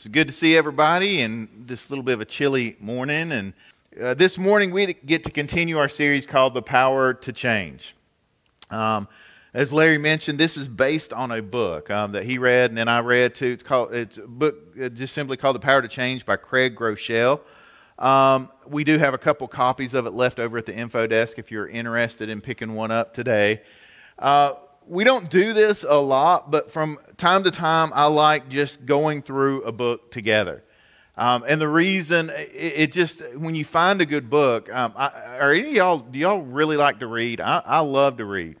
It's good to see everybody and this little bit of a chilly morning. And uh, this morning we get to continue our series called The Power to Change. Um, as Larry mentioned, this is based on a book um, that he read and then I read too. It's called it's a book uh, just simply called The Power to Change by Craig Groeschel. Um, we do have a couple copies of it left over at the info desk if you're interested in picking one up today. Uh, we don't do this a lot, but from time to time, I like just going through a book together. Um, and the reason it, it, just when you find a good book, um, I, are any of y'all do y'all really like to read? I, I love to read.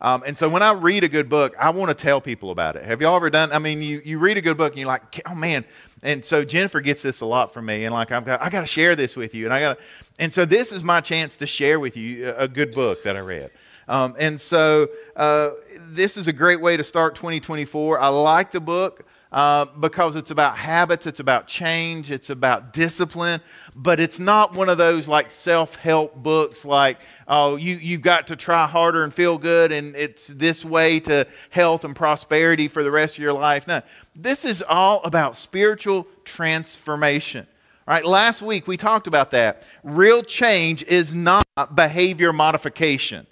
Um, and so when I read a good book, I want to tell people about it. Have y'all ever done? I mean, you, you read a good book and you're like, oh man. And so Jennifer gets this a lot from me, and like I've got I got to share this with you, and I got and so this is my chance to share with you a good book that I read. Um, and so uh, this is a great way to start 2024. I like the book. Uh, because it's about habits, it's about change, it's about discipline, but it's not one of those like self help books like, oh, you, you've got to try harder and feel good and it's this way to health and prosperity for the rest of your life. No, this is all about spiritual transformation. Right? Last week we talked about that. Real change is not behavior modification,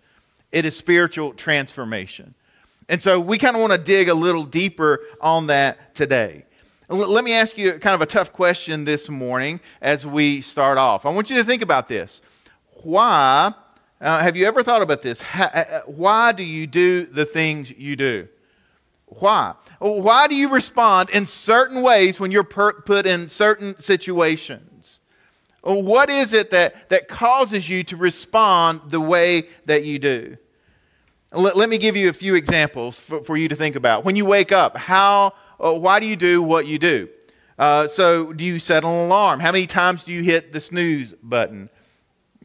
it is spiritual transformation. And so we kind of want to dig a little deeper on that today. Let me ask you kind of a tough question this morning as we start off. I want you to think about this. Why, uh, have you ever thought about this? Uh, uh, why do you do the things you do? Why? Why do you respond in certain ways when you're put in certain situations? What is it that, that causes you to respond the way that you do? Let, let me give you a few examples for, for, you to think about. When you wake up, how, uh, why do you do what you do? Uh, so, do you set an alarm? How many times do you hit the snooze button?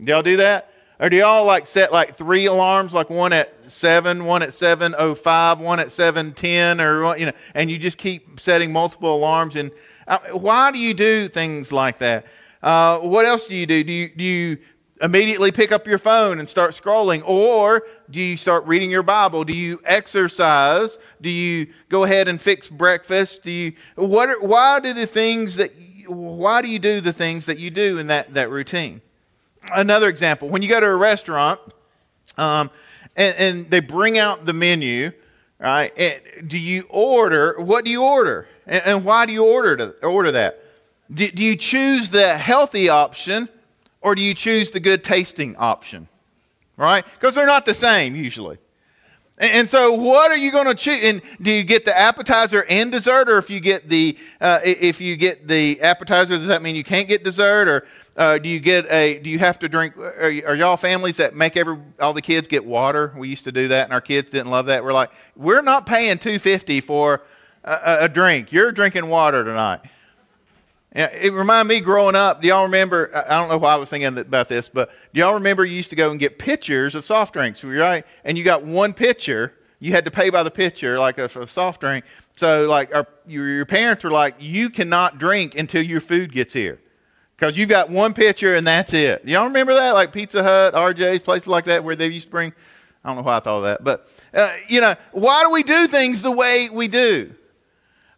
Do y'all do that? Or do y'all like set like three alarms, like one at seven, one at seven oh five, one at seven ten, or you know, and you just keep setting multiple alarms? And uh, why do you do things like that? Uh, what else do you do? Do you, do you immediately pick up your phone and start scrolling? Or do you start reading your Bible? Do you exercise? Do you go ahead and fix breakfast? Do you, what why do the things that, why do you do the things that you do in that, that routine? Another example, when you go to a restaurant um, and, and they bring out the menu, right? And do you order, what do you order? And, and why do you order, to, order that? Do, do you choose the healthy option or do you choose the good tasting option? Right? Because they're not the same usually. And so, what are you going to choose? And do you get the appetizer and dessert, or if you get the uh, if you get the appetizer, does that mean you can't get dessert, or uh, do you get a? Do you have to drink? Are, are, y'all families that make every all the kids get water? We used to do that, and our kids didn't love that. We're like, we're not paying two fifty for a, a drink. You're drinking water tonight. It reminded me growing up. Do y'all remember? I don't know why I was thinking about this, but do y'all remember you used to go and get pitchers of soft drinks, right? And you got one pitcher. You had to pay by the pitcher, like a, a soft drink. So, like, our, your, your parents were like, you cannot drink until your food gets here. Because you've got one pitcher and that's it. Y'all remember that? Like Pizza Hut, RJ's, places like that where they used to bring. I don't know why I thought of that. But, uh, you know, why do we do things the way we do?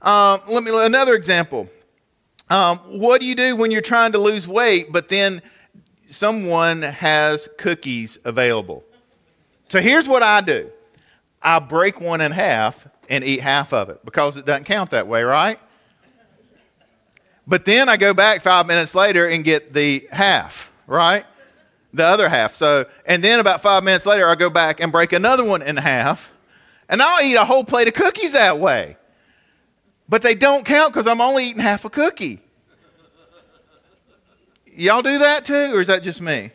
Um, let me, another example. Um, what do you do when you're trying to lose weight, but then someone has cookies available? So here's what I do I break one in half and eat half of it because it doesn't count that way, right? But then I go back five minutes later and get the half, right? The other half. So, and then about five minutes later, I go back and break another one in half, and I'll eat a whole plate of cookies that way. But they don't count because I'm only eating half a cookie. Y'all do that too, or is that just me?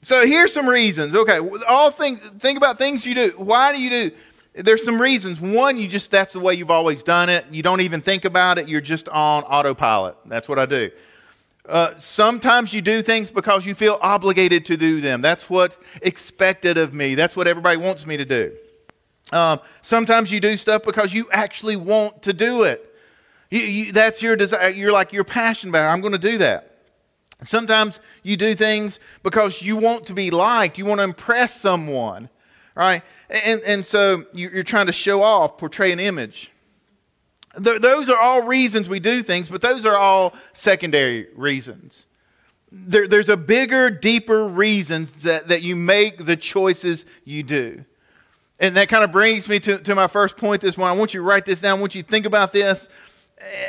So here's some reasons. Okay, all things think about things you do. Why do you do? There's some reasons. One, you just that's the way you've always done it. You don't even think about it. You're just on autopilot. That's what I do. Uh, sometimes you do things because you feel obligated to do them. That's what's expected of me. That's what everybody wants me to do. Um, sometimes you do stuff because you actually want to do it. You, you, that's your desire. You're like, you're passionate about it. I'm going to do that. Sometimes you do things because you want to be liked, you want to impress someone, right? And, and so you're trying to show off, portray an image. Those are all reasons we do things, but those are all secondary reasons. There, there's a bigger, deeper reason that, that you make the choices you do. And that kind of brings me to, to my first point this morning. I want you to write this down. I want you to think about this.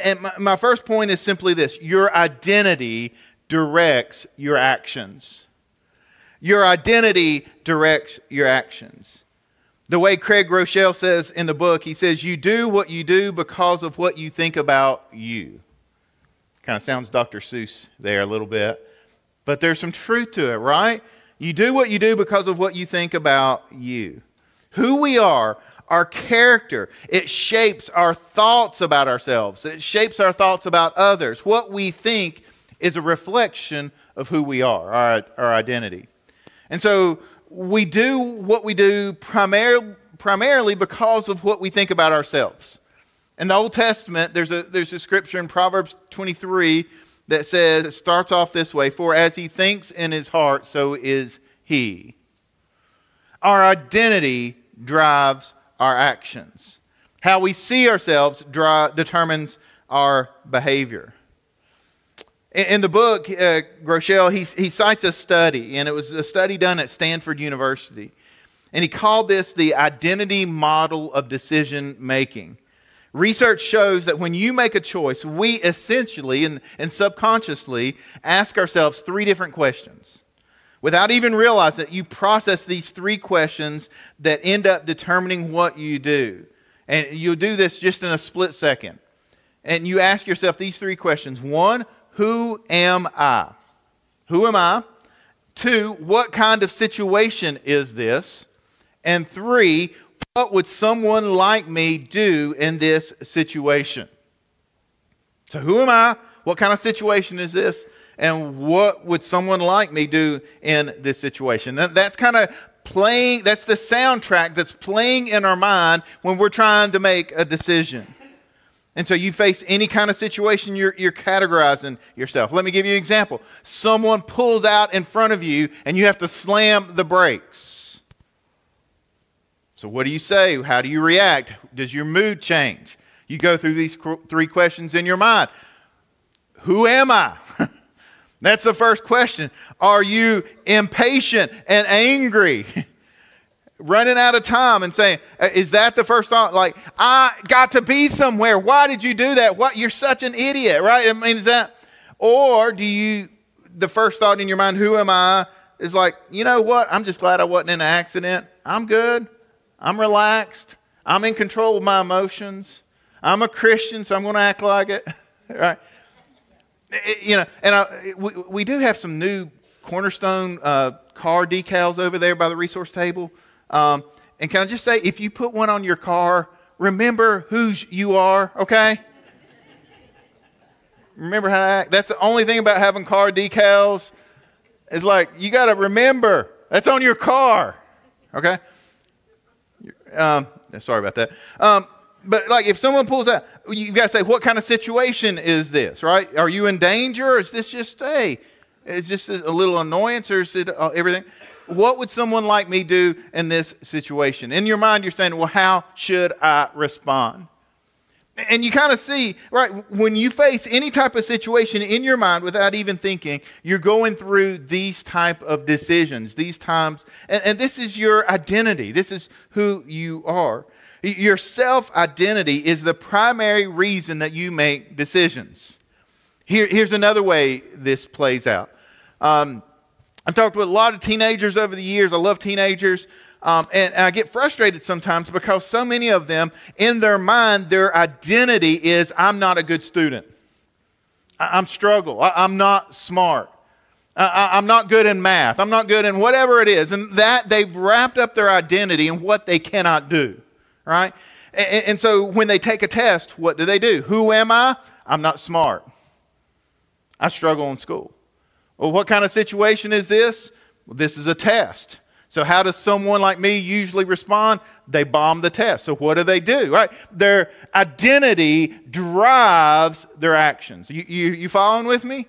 And my, my first point is simply this your identity directs your actions. Your identity directs your actions. The way Craig Groeschel says in the book, he says, You do what you do because of what you think about you. Kind of sounds Dr. Seuss there a little bit. But there's some truth to it, right? You do what you do because of what you think about you. Who we are, our character, it shapes our thoughts about ourselves, it shapes our thoughts about others. What we think is a reflection of who we are, our, our identity. And so we do what we do primar- primarily because of what we think about ourselves. In the Old Testament, there's a, there's a scripture in Proverbs 23 that says, it starts off this way For as he thinks in his heart, so is he. Our identity drives our actions. How we see ourselves determines our behavior. In, in the book, uh, Groeschel, he, he cites a study, and it was a study done at Stanford University. And he called this the identity model of decision making. Research shows that when you make a choice, we essentially and, and subconsciously ask ourselves three different questions. Without even realizing it, you process these three questions that end up determining what you do. And you'll do this just in a split second. And you ask yourself these three questions One, who am I? Who am I? Two, what kind of situation is this? And three, what would someone like me do in this situation? So, who am I? What kind of situation is this? And what would someone like me do in this situation? That, that's kind of playing, that's the soundtrack that's playing in our mind when we're trying to make a decision. And so you face any kind of situation, you're, you're categorizing yourself. Let me give you an example. Someone pulls out in front of you and you have to slam the brakes. So what do you say? How do you react? Does your mood change? You go through these three questions in your mind. Who am I? That's the first question. Are you impatient and angry? running out of time and saying, uh, Is that the first thought? Like, I got to be somewhere. Why did you do that? What? You're such an idiot, right? I mean, is that, or do you, the first thought in your mind, Who am I? is like, You know what? I'm just glad I wasn't in an accident. I'm good. I'm relaxed. I'm in control of my emotions. I'm a Christian, so I'm going to act like it, right? It, you know, and I, we, we do have some new cornerstone uh, car decals over there by the resource table. Um, and can I just say, if you put one on your car, remember whose you are, okay? remember how to act. That's the only thing about having car decals. Is like you got to remember that's on your car, okay? Um, sorry about that. Um, but like if someone pulls out, you got to say, what kind of situation is this, right? Are you in danger, or is this just a, is this a little annoyance, or is it uh, everything? what would someone like me do in this situation? In your mind, you're saying, well, how should I respond? And you kind of see, right, when you face any type of situation in your mind without even thinking, you're going through these type of decisions, these times, and, and this is your identity. This is who you are. Your self identity is the primary reason that you make decisions. Here, here's another way this plays out. Um, I've talked with a lot of teenagers over the years. I love teenagers. Um, and, and, I get frustrated sometimes because so many of them, in their mind, their identity is I'm not a good student. I, am struggle. I, am not smart. I, am not good in math. I'm not good in whatever it is. And that they've wrapped up their identity in what they cannot do. Right? And, and so when they take a test, what do they do? Who am I? I'm not smart. I struggle in school. Well, what kind of situation is this? Well, this is a test. So, how does someone like me usually respond? They bomb the test. So, what do they do? Right? Their identity drives their actions. You, you, you following with me?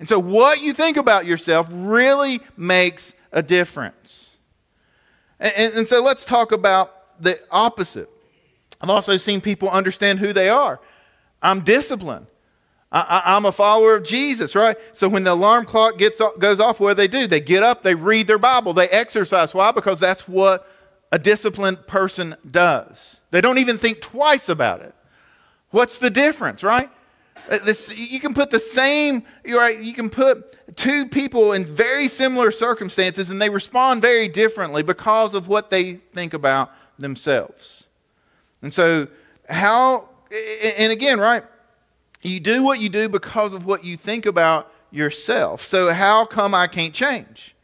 And so, what you think about yourself really makes a difference. And, and, and so, let's talk about the opposite. I've also seen people understand who they are. I'm disciplined. I, am a follower of Jesus, right? So when the alarm clock gets goes off, what do they do? They get up, they read their Bible, they exercise. Why? Because that's what a disciplined person does. They don't even think twice about it. What's the difference, right? Uh, this, you can put the same, right? You can put two people in very similar circumstances and they respond very differently because of what they think about themselves. And so, how, and again, right? You do what you do because of what you think about yourself. So, how come I can't change?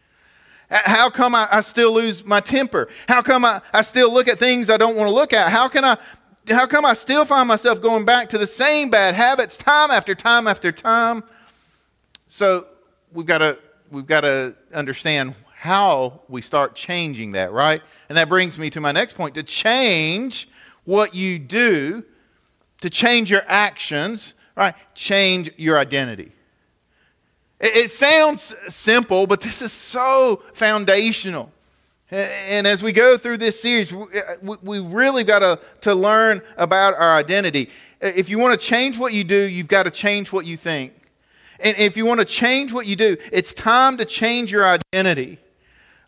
How come I, I still lose my temper? How come I, I still look at things I don't want to look at? How can I how come I still find myself going back to the same bad habits time after time after time? So we've got to we've got to understand how we start changing that, right? And that brings me to my next point. To change what you do, to change your actions, right? Change your identity. It, it sounds simple, but this is so foundational. And as we go through this series, uh, we really got to, to learn about our identity. Uh, if you want to change what you do, you've got to change what you think. And if you want to change what you do, it's time to change your identity.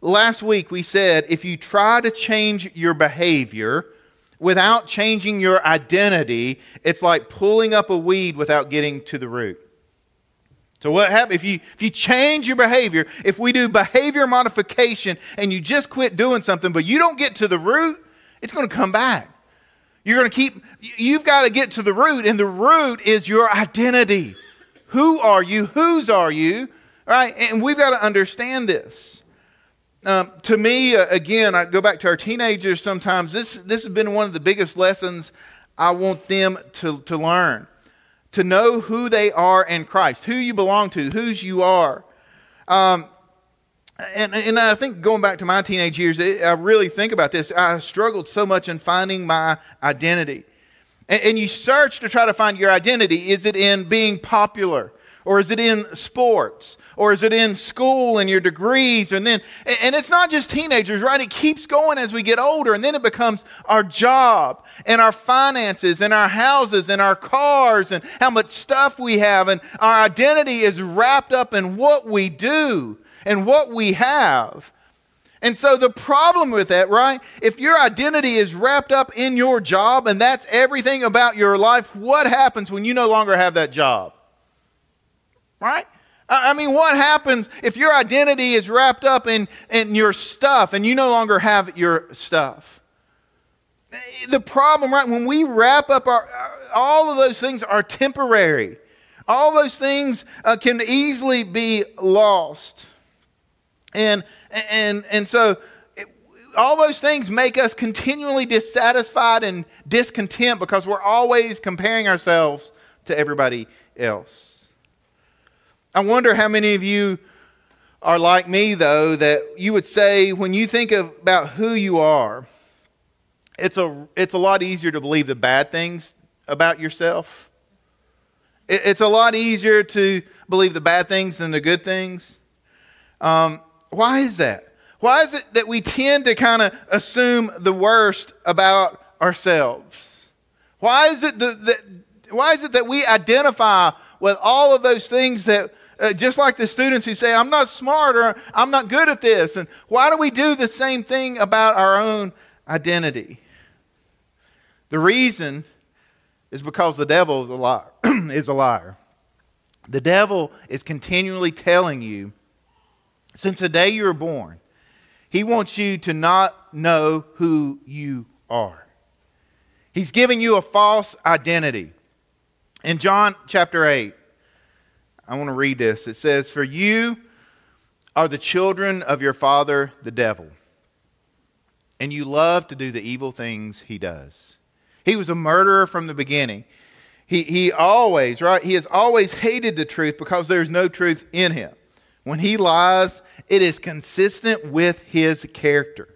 Last week we said if you try to change your behavior without changing your identity, it's like pulling up a weed without getting to the root. So what happens if you if you change your behavior, if we do behavior modification and you just quit doing something but you don't get to the root, it's going to come back. You're going to keep you've got to get to the root and the root is your identity. Who are you? Whose are you? Right? And we've got to understand this. Um, to me, uh, again, I go back to our teenagers sometimes. This, this has been one of the biggest lessons I want them to, to learn to know who they are in Christ, who you belong to, whose you are. Um, and, and I think going back to my teenage years, I really think about this. I struggled so much in finding my identity. And, and you search to try to find your identity. Is it in being popular? Or is it in sports? Or is it in school and your degrees? And then, and it's not just teenagers, right? It keeps going as we get older. And then it becomes our job and our finances and our houses and our cars and how much stuff we have. And our identity is wrapped up in what we do and what we have. And so the problem with that, right? If your identity is wrapped up in your job and that's everything about your life, what happens when you no longer have that job? Right? I mean, what happens if your identity is wrapped up in, in your stuff and you no longer have your stuff? The problem, right, when we wrap up our, all of those things are temporary. All those things uh, can easily be lost. And, and, and so it, all those things make us continually dissatisfied and discontent because we're always comparing ourselves to everybody else. I wonder how many of you are like me, though, that you would say when you think of, about who you are, it's a, it's a lot easier to believe the bad things about yourself. It, it's a lot easier to believe the bad things than the good things. Um, why is that? Why is it that we tend to kind of assume the worst about ourselves? Why is it that, why is it that we identify with all of those things that uh, just like the students who say, I'm not smart or I'm not good at this. And why do we do the same thing about our own identity? The reason is because the devil is a liar. is a liar. The devil is continually telling you, since the day you were born, he wants you to not know who you are. He's giving you a false identity. In John chapter 8, I want to read this. It says, For you are the children of your father, the devil, and you love to do the evil things he does. He was a murderer from the beginning. He, he always, right? He has always hated the truth because there's no truth in him. When he lies, it is consistent with his character.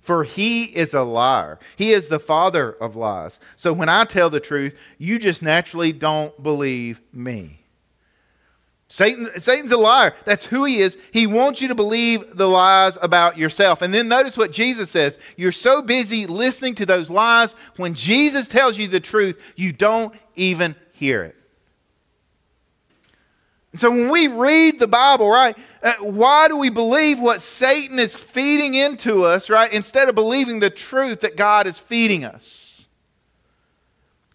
For he is a liar. He is the father of lies. So when I tell the truth, you just naturally don't believe me. Satan, Satan's a liar. That's who he is. He wants you to believe the lies about yourself. And then notice what Jesus says. You're so busy listening to those lies, when Jesus tells you the truth, you don't even hear it. And So when we read the Bible, right, uh, why do we believe what Satan is feeding into us, right, instead of believing the truth that God is feeding us?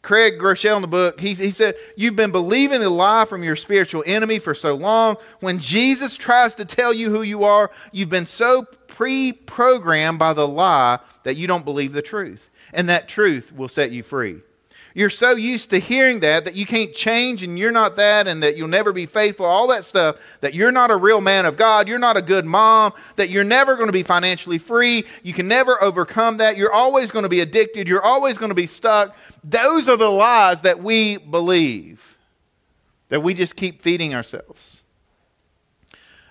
Craig Groeschel in the book, he, he said, You've been believing the lie from your spiritual enemy for so long. When Jesus tries to tell you who you are, you've been so pre programmed by the lie that you don't believe the truth. And that truth will set you free. You're so used to hearing that that you can't change and you're not that and that you'll never be faithful, all that stuff, that you're not a real man of God, you're not a good mom, that you're never going to be financially free, you can never overcome that, you're always going to be addicted, you're always going to be stuck. Those are the lies that we believe, that we just keep feeding ourselves.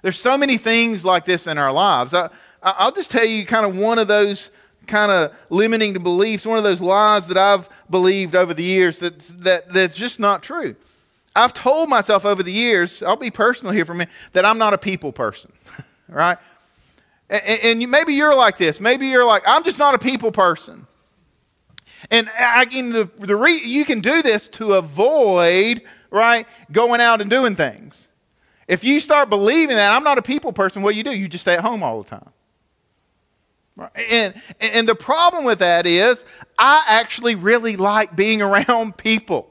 There's so many things like this in our lives. I, I'll just tell you kind of one of those kind of limiting to beliefs, one of those lies that I've believed over the years that, that, that's just not true. I've told myself over the years, I'll be personal here for me, that I'm not a people person, right? And, and you, maybe you're like this. Maybe you're like, I'm just not a people person. And I, the, the re, you can do this to avoid, right, going out and doing things. If you start believing that I'm not a people person, what do you do? You just stay at home all the time. And, and the problem with that is, I actually really like being around people.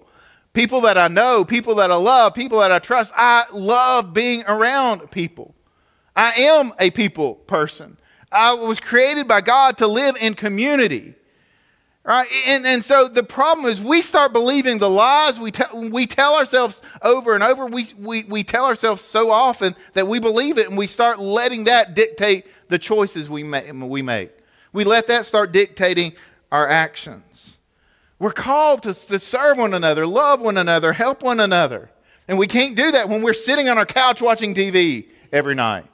People that I know, people that I love, people that I trust. I love being around people. I am a people person. I was created by God to live in community. Right? And, and so the problem is we start believing the lies we, te- we tell ourselves over and over. We, we, we tell ourselves so often that we believe it and we start letting that dictate the choices we, ma- we make. We let that start dictating our actions. We're called to, to serve one another, love one another, help one another. And we can't do that when we're sitting on our couch watching TV every night.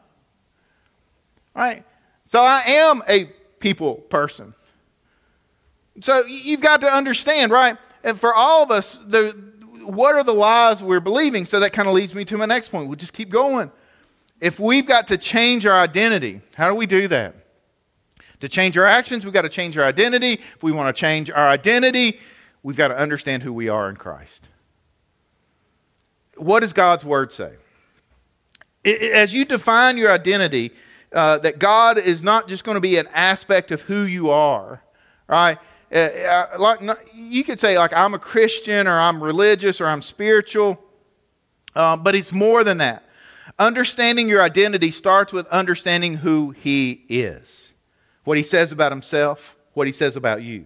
All right? So I am a people person. So you've got to understand, right? And for all of us, the, what are the lies we're believing? So that kind of leads me to my next point. We'll just keep going. If we've got to change our identity, how do we do that? To change our actions, we've got to change our identity. If we want to change our identity, we've got to understand who we are in Christ. What does God's word say? As you define your identity, uh, that God is not just going to be an aspect of who you are, right? Uh, uh, like, you could say, like, I'm a Christian or I'm religious or I'm spiritual, uh, but it's more than that. Understanding your identity starts with understanding who He is, what He says about Himself, what He says about you.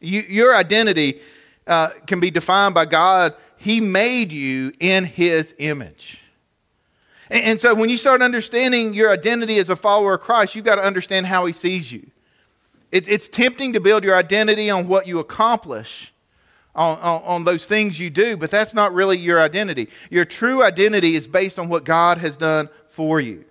you your identity uh, can be defined by God. He made you in His image. And, and so when you start understanding your identity as a follower of Christ, you've got to understand how He sees you. It, it's tempting to build your identity on what you accomplish, on, on, on, those things you do, but that's not really your identity. Your true identity is based on what God has done for you.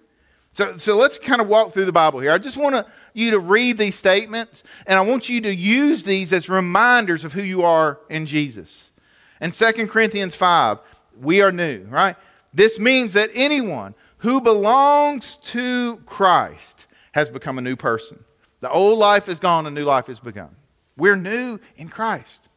So, so let's kind of walk through the Bible here. I just want you to read these statements, and I want you to use these as reminders of who you are in Jesus. In 2 Corinthians 5, we are new, right? This means that anyone who belongs to Christ has become a new person. The old life is gone, a new life has begun. We're new in Christ.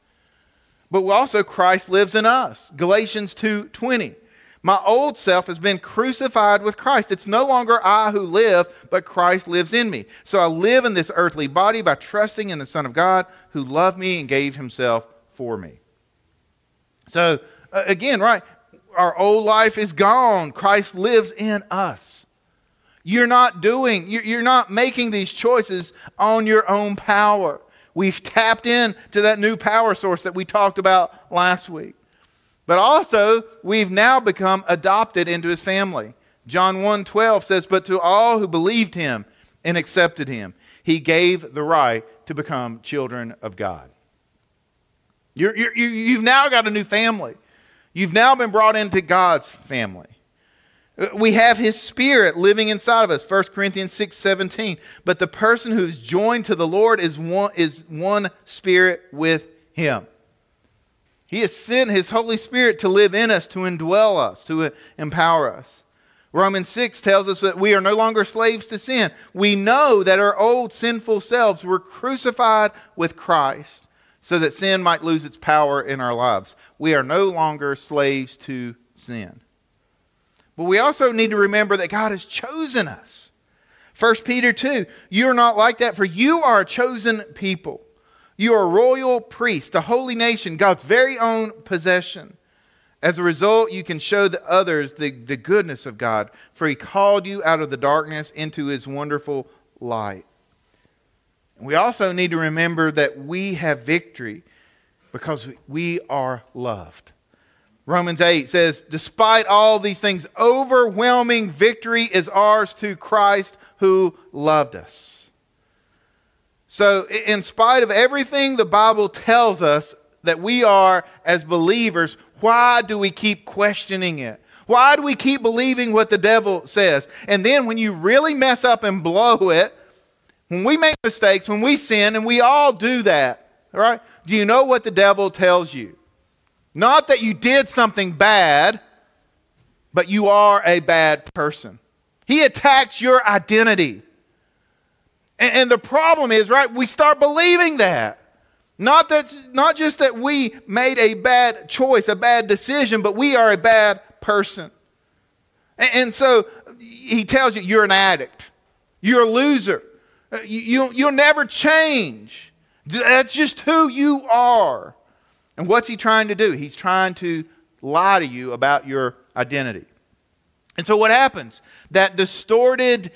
But also Christ lives in us. Galatians 2:20. My old self has been crucified with Christ. It's no longer I who live, but Christ lives in me. So I live in this earthly body by trusting in the Son of God who loved me and gave himself for me. So uh, again, right, our old life is gone. Christ lives in us. You're not doing, you're not making these choices on your own power. We've tapped in to that new power source that we talked about last week. But also, we've now become adopted into his family. John 1:12 says, "But to all who believed him and accepted him, he gave the right to become children of God." You're, you've now got a new family. You've now been brought into God's family. We have his spirit living inside of us. 1 Corinthians 6 17. But the person who's joined to the Lord is one, is one spirit with him. He has sent his Holy Spirit to live in us, to indwell us, to empower us. Romans 6 tells us that we are no longer slaves to sin. We know that our old sinful selves were crucified with Christ so that sin might lose its power in our lives. We are no longer slaves to sin. But we also need to remember that God has chosen us. 1 Peter 2 You are not like that, for you are a chosen people. You are a royal priest, a holy nation, God's very own possession. As a result, you can show the others the, the goodness of God, for He called you out of the darkness into His wonderful light. We also need to remember that we have victory because we are loved. Romans 8 says, Despite all these things, overwhelming victory is ours through Christ who loved us. So, in spite of everything the Bible tells us that we are as believers, why do we keep questioning it? Why do we keep believing what the devil says? And then when you really mess up and blow it, when we make mistakes, when we sin, and we all do that, all right? Do you know what the devil tells you? Not that you did something bad, but you are a bad person. He attacks your identity. And, and, the problem is, right, we start believing that. Not, that. not just that we made a bad choice, a bad decision, but we are a bad person. And, and so he tells you you're an addict, you're a loser, you, you, you'll never change. That's just who you are. And what's he trying to do? He's trying to lie to you about your identity. And so what happens? That distorted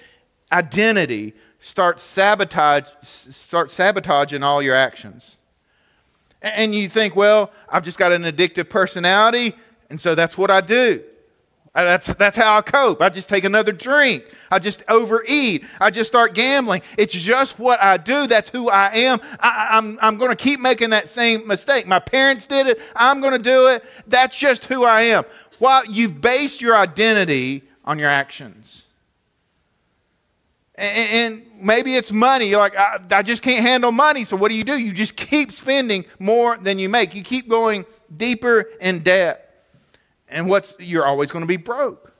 identity starts sabotage starts sabotaging all your actions. And you think, well, I've just got an addictive personality, and so that's what I do. Uh, that's, that's how I cope. I just take another drink. I just overeat. I just start gambling. It's just what I do. That's who I am. I, I'm, I'm going to keep making that same mistake. My parents did it. I'm going to do it. That's just who I am. Well, you've based your identity on your actions. And, and maybe it's money. You're like, I, I just can't handle money. So what do you do? You just keep spending more than you make. You keep going deeper in debt. And what's you're always going to be broke.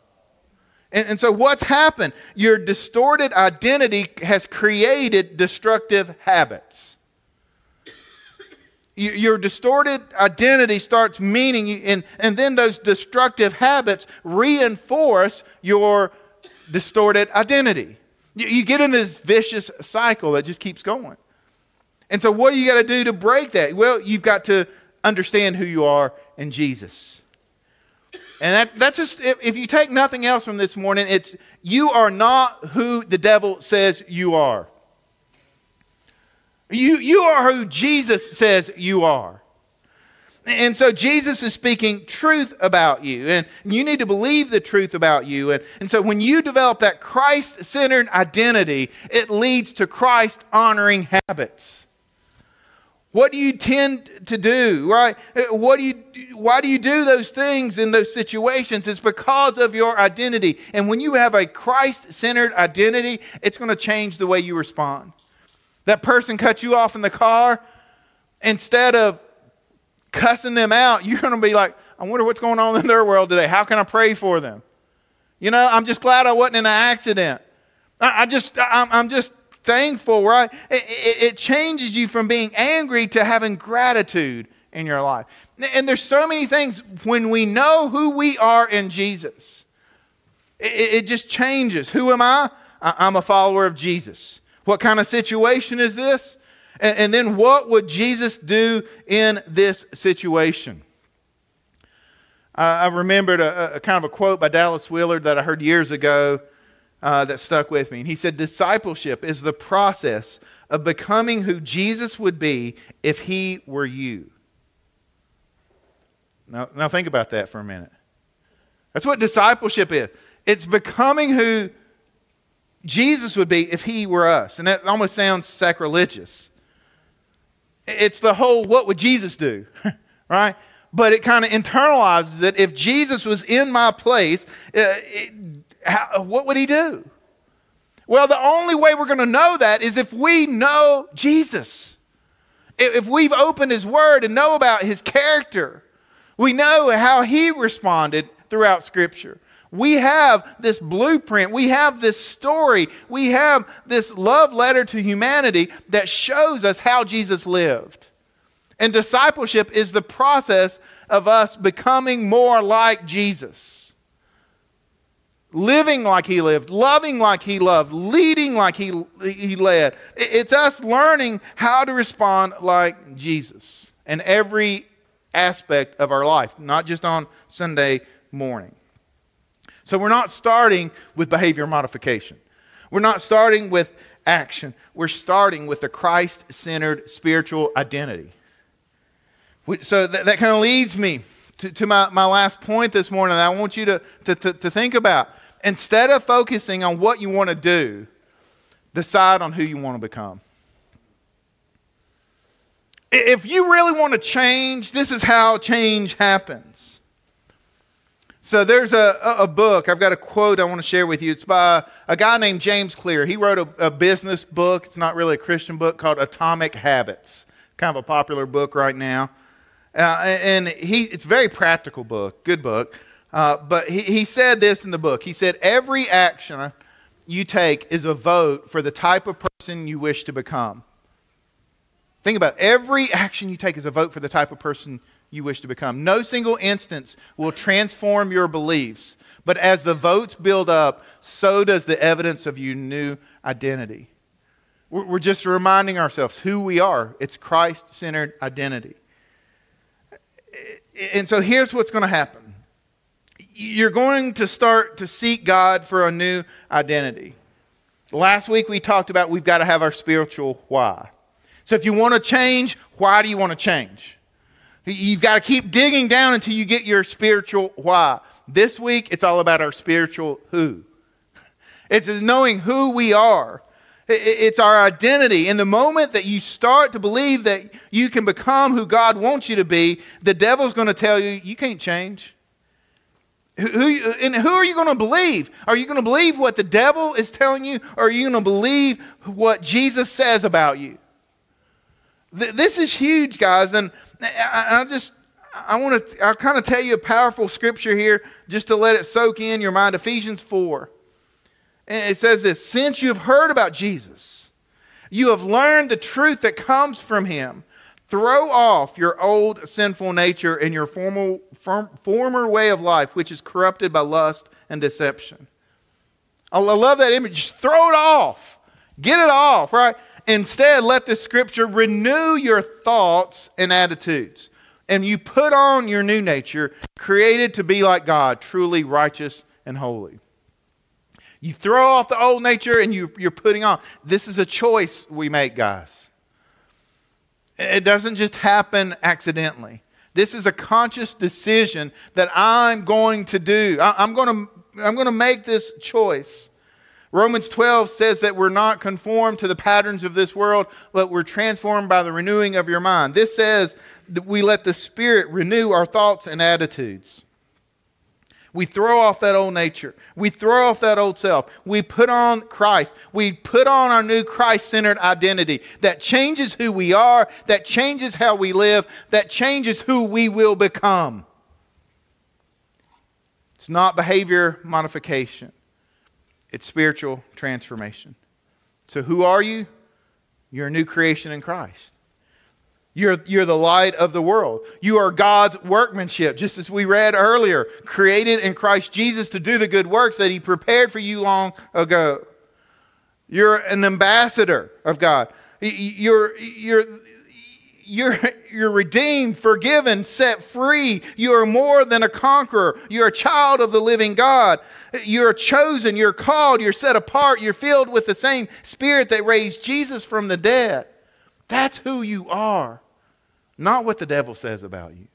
And, and so what's happened? Your distorted identity has created destructive habits. Your distorted identity starts meaning, and, and then those destructive habits reinforce your distorted identity. You, you get in this vicious cycle that just keeps going. And so, what do you got to do to break that? Well, you've got to understand who you are in Jesus. And that, that's just, if, if you take nothing else from this morning, it's you are not who the devil says you are. You, you are who Jesus says you are. And so Jesus is speaking truth about you, and you need to believe the truth about you. And, and so when you develop that Christ centered identity, it leads to Christ honoring habits. What do you tend to do, right? Uh, what do you, why do you do those things in those situations? It's because of your identity. And when you have a Christ centered identity, it's going to change the way you respond. That person cut you off in the car, instead of cussing them out, you're going to be like, I wonder what's going on in their world today. How can I pray for them? You know, I'm just glad I wasn't in an accident. I, I just, I'm, I'm just thankful, right? It, it, it, changes you from being angry to having gratitude in your life. And there's so many things when we know who we are in Jesus, it, it just changes. Who am I? I'm a follower of Jesus. What kind of situation is this? And, and then what would Jesus do in this situation? I remembered a, a, kind of a quote by Dallas Willard that I heard years ago uh, that stuck with me. And he said, Discipleship is the process of becoming who Jesus would be if he were you. Now, now think about that for a minute. That's what discipleship is. It's becoming who Jesus would be if he were us. And that almost sounds sacrilegious. It's the whole what would Jesus do, right? But it kind of internalizes it. If Jesus was in my place, uh, it, how, what would he do? Well, the only way we're going to know that is if we know Jesus. If we've opened his word and know about his character, we know how he responded throughout Scripture. We have this blueprint. We have this story. We have this love letter to humanity that shows us how Jesus lived. And discipleship is the process of us becoming more like Jesus. Living like he lived, loving like he loved, leading like he, he led. It's us learning how to respond like Jesus in every aspect of our life, not just on Sunday morning. So we're not starting with behavior modification. We're not starting with action. We're starting with a Christ centered spiritual identity. So that, that kind of leads me to, to my, my last point this morning that I want you to, to, to, to think about. Instead of focusing on what you want to do, decide on who you want to become. If you really want to change, this is how change happens. So there's a, a book, I've got a quote I want to share with you. It's by a guy named James Clear. He wrote a, a business book, it's not really a Christian book, called Atomic Habits. Kind of a popular book right now. Uh, and he, it's a very practical book, good book. Uh, but he, he said this in the book. He said, Every action you take is a vote for the type of person you wish to become. Think about it. Every action you take is a vote for the type of person you wish to become. No single instance will transform your beliefs, but as the votes build up, so does the evidence of your new identity. We're just reminding ourselves who we are. It's Christ centered identity. And so here's what's going to happen you're going to start to seek God for a new identity. Last week we talked about we've got to have our spiritual why. So if you want to change, why do you want to change? You've got to keep digging down until you get your spiritual why. This week, it's all about our spiritual who. It's knowing who we are. It's our identity. In the moment that you start to believe that you can become who God wants you to be, the devil's going to tell you, you can't change. Who, and who are you going to believe? Are you going to believe what the devil is telling you, or are you going to believe what Jesus says about you? This is huge, guys. And I just, I want to, I'll kind of tell you a powerful scripture here just to let it soak in your mind. Ephesians 4. And it says this Since you have heard about Jesus, you have learned the truth that comes from him. Throw off your old sinful nature and your formal, form, former way of life, which is corrupted by lust and deception. I love that image. Just throw it off. Get it off, right? Instead, let the scripture renew your thoughts and attitudes. And you put on your new nature, created to be like God, truly righteous and holy. You throw off the old nature and you, you're putting on. This is a choice we make, guys. It doesn't just happen accidentally. This is a conscious decision that I'm going to do. I, am going to, I'm going to make this choice. Romans 12 says that we're not conformed to the patterns of this world, but we're transformed by the renewing of your mind. This says that we let the Spirit renew our thoughts and attitudes. We throw off that old nature. We throw off that old self. We put on Christ. We put on our new Christ centered identity that changes who we are, that changes how we live, that changes who we will become. It's not behavior modification, it's spiritual transformation. So, who are you? You're a new creation in Christ. You're, you're the light of the world. You are God's workmanship, just as we read earlier, created in Christ Jesus to do the good works that He prepared for you long ago. You're an ambassador of God. You're, you're, you're, you're redeemed, forgiven, set free. You are more than a conqueror. You're a child of the living God. You're chosen, you're called, you're set apart, you're filled with the same spirit that raised Jesus from the dead. That's who you are not what the devil says about you.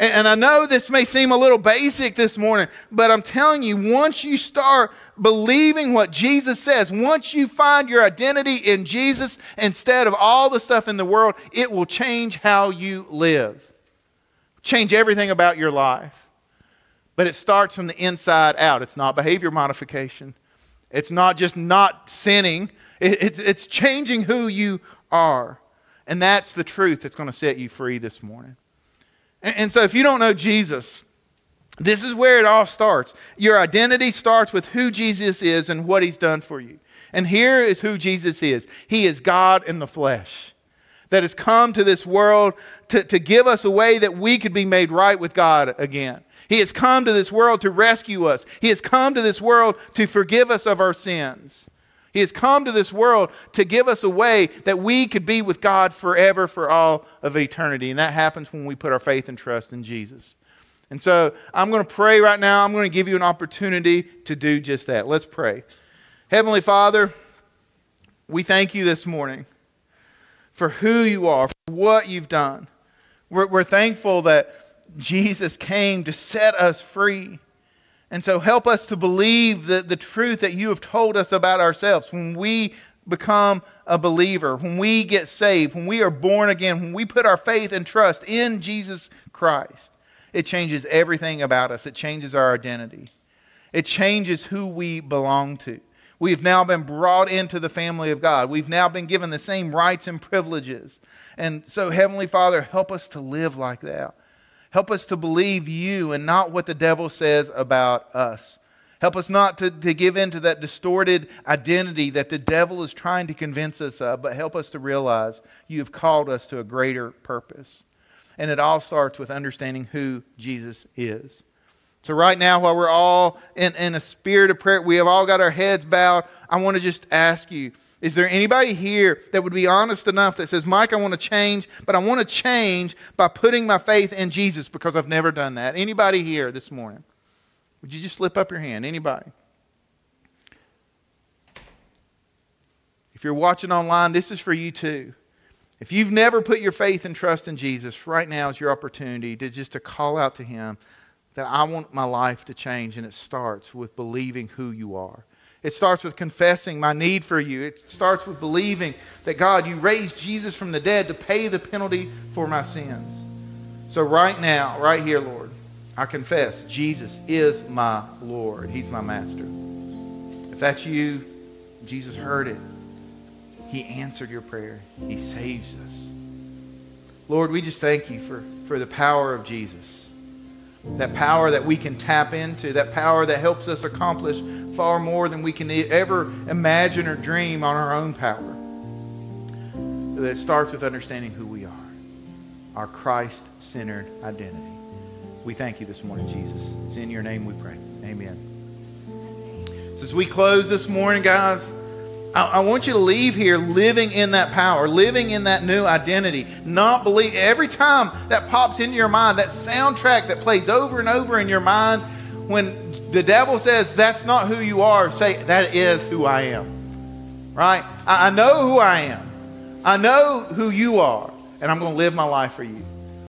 And, I know this may seem a little basic this morning, but I'm telling you, once you start believing what Jesus says, once you find your identity in Jesus instead of all the stuff in the world, it will change how you live, change everything about your life. But it starts from the inside out. It's not behavior modification, it's not just not sinning, it's, it's changing who you are. And that's the truth that's going to set you free this morning. And, and so if you don't know Jesus, this is where it all starts. Your identity starts with who Jesus is and what he's done for you. And here is who Jesus is He is God in the flesh. that has come to this world to, to give us a way that we could be made right with God again. He has come to this world to rescue us. He has come to this world to forgive us of our sins. He has come to this world to give us a way that we could be with God forever for all of eternity. And that happens when we put our faith and trust in Jesus. And so I'm going to pray right now. I'm going to give you an opportunity to do just that. Let's pray. Heavenly Father, we thank you this morning for who you are, for what you've done. We're, we're thankful that Jesus came to set us free. And so help us to believe the, the truth that you have told us about ourselves. When we become a believer, when we get saved, when we are born again, when we put our faith and trust in Jesus Christ, it changes everything about us. It changes our identity. It changes who we belong to. We have now been brought into the family of God. We've now been given the same rights and privileges. And so, Heavenly Father, help us to live like that. Help us to believe you and not what the devil says about us. Help us not to, to give in to that distorted identity that the devil is trying to convince us of, but help us to realize you have called us to a greater purpose. And it all starts with understanding who Jesus is. So, right now, while we're all in, in a spirit of prayer, we have all got our heads bowed. I want to just ask you is there anybody here that would be honest enough that says, Mike, I want to change, but I want to change by putting my faith in Jesus because I've never done that? Anybody here this morning? Would you just slip up your hand? Anybody? If you're watching online, this is for you too. If you've never put your faith and trust in Jesus, right now is your opportunity to just to call out to him that I want my life to change and it starts with believing who you are. It starts with confessing my need for you. It starts with believing that God, you raised Jesus from the dead to pay the penalty for my sins. So, right now, right here, Lord, I confess Jesus is my Lord. He's my master. If that's you, Jesus heard it. He answered your prayer. He saves us. Lord, we just thank you for, for the power of Jesus. That power that we can tap into, that power that helps us accomplish far more than we can ever imagine or dream on our own power. It starts with understanding who we are, our Christ centered identity. We thank you this morning, Jesus. It's in your name we pray. Amen. So as we close this morning, guys, I, I, want you to leave here living in that power, living in that new identity. Not believe every time that pops into your mind, that soundtrack that plays over and over in your mind when the devil says that's not who you are, say that is who I am. Right? I, I know who I am. I know who you are, and I'm going to live my life for you.